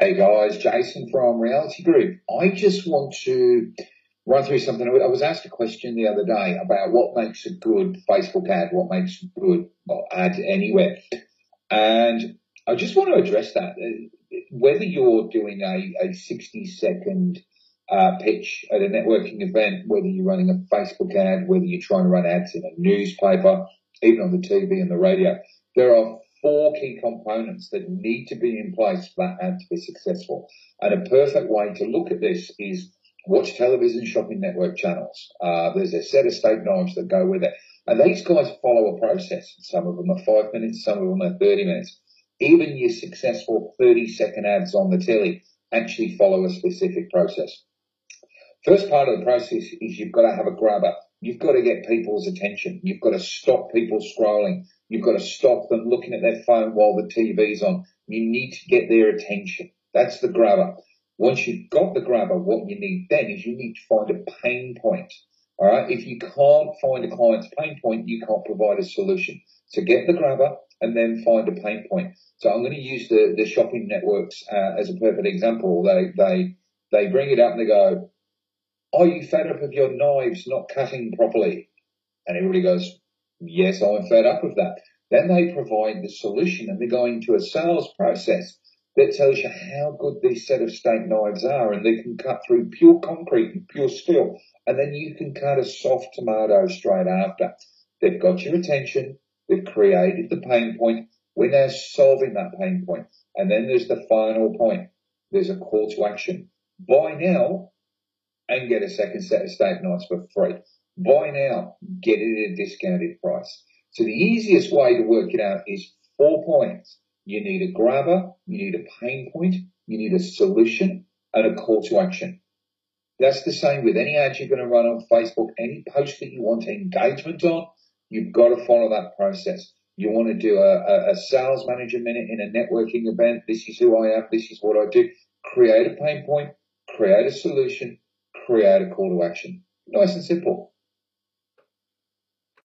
Hey guys, Jason from Reality Group. I just want to run through something. I was asked a question the other day about what makes a good Facebook ad, what makes a good ad anywhere. And I just want to address that. Whether you're doing a, a 60 second uh, pitch at a networking event, whether you're running a Facebook ad, whether you're trying to run ads in a newspaper, even on the TV and the radio, there are four key components that need to be in place for that ad to be successful. And a perfect way to look at this is watch television shopping network channels. Uh, there's a set of steak knives that go with it. And these guys follow a process. Some of them are five minutes, some of them are 30 minutes. Even your successful 30 second ads on the telly actually follow a specific process. First part of the process is you've got to have a grabber. You've got to get people's attention. You've got to stop people scrolling. You've got to stop them looking at their phone while the TV's on. You need to get their attention. That's the grabber. Once you've got the grabber, what you need then is you need to find a pain point. All right. If you can't find a client's pain point, you can't provide a solution. So get the grabber and then find a pain point. So I'm going to use the, the shopping networks uh, as a perfect example. They, they, they bring it up and they go, are you fed up of your knives not cutting properly? And everybody goes, yes, I'm fed up with that. Then they provide the solution and they go into a sales process that tells you how good this set of steak knives are and they can cut through pure concrete and pure steel. And then you can cut a soft tomato straight after. They've got your attention. They've created the pain point. We're now solving that pain point. And then there's the final point. There's a call to action. Buy now and get a second set of steak knives for free. Buy now, get it at a discounted price. So the easiest way to work it out is four points. You need a grabber, you need a pain point, you need a solution, and a call to action. That's the same with any ad you're going to run on Facebook, any post that you want engagement on, you've got to follow that process. You want to do a, a sales manager minute in a networking event. This is who I am. This is what I do. Create a pain point, create a solution, create a call to action. Nice and simple.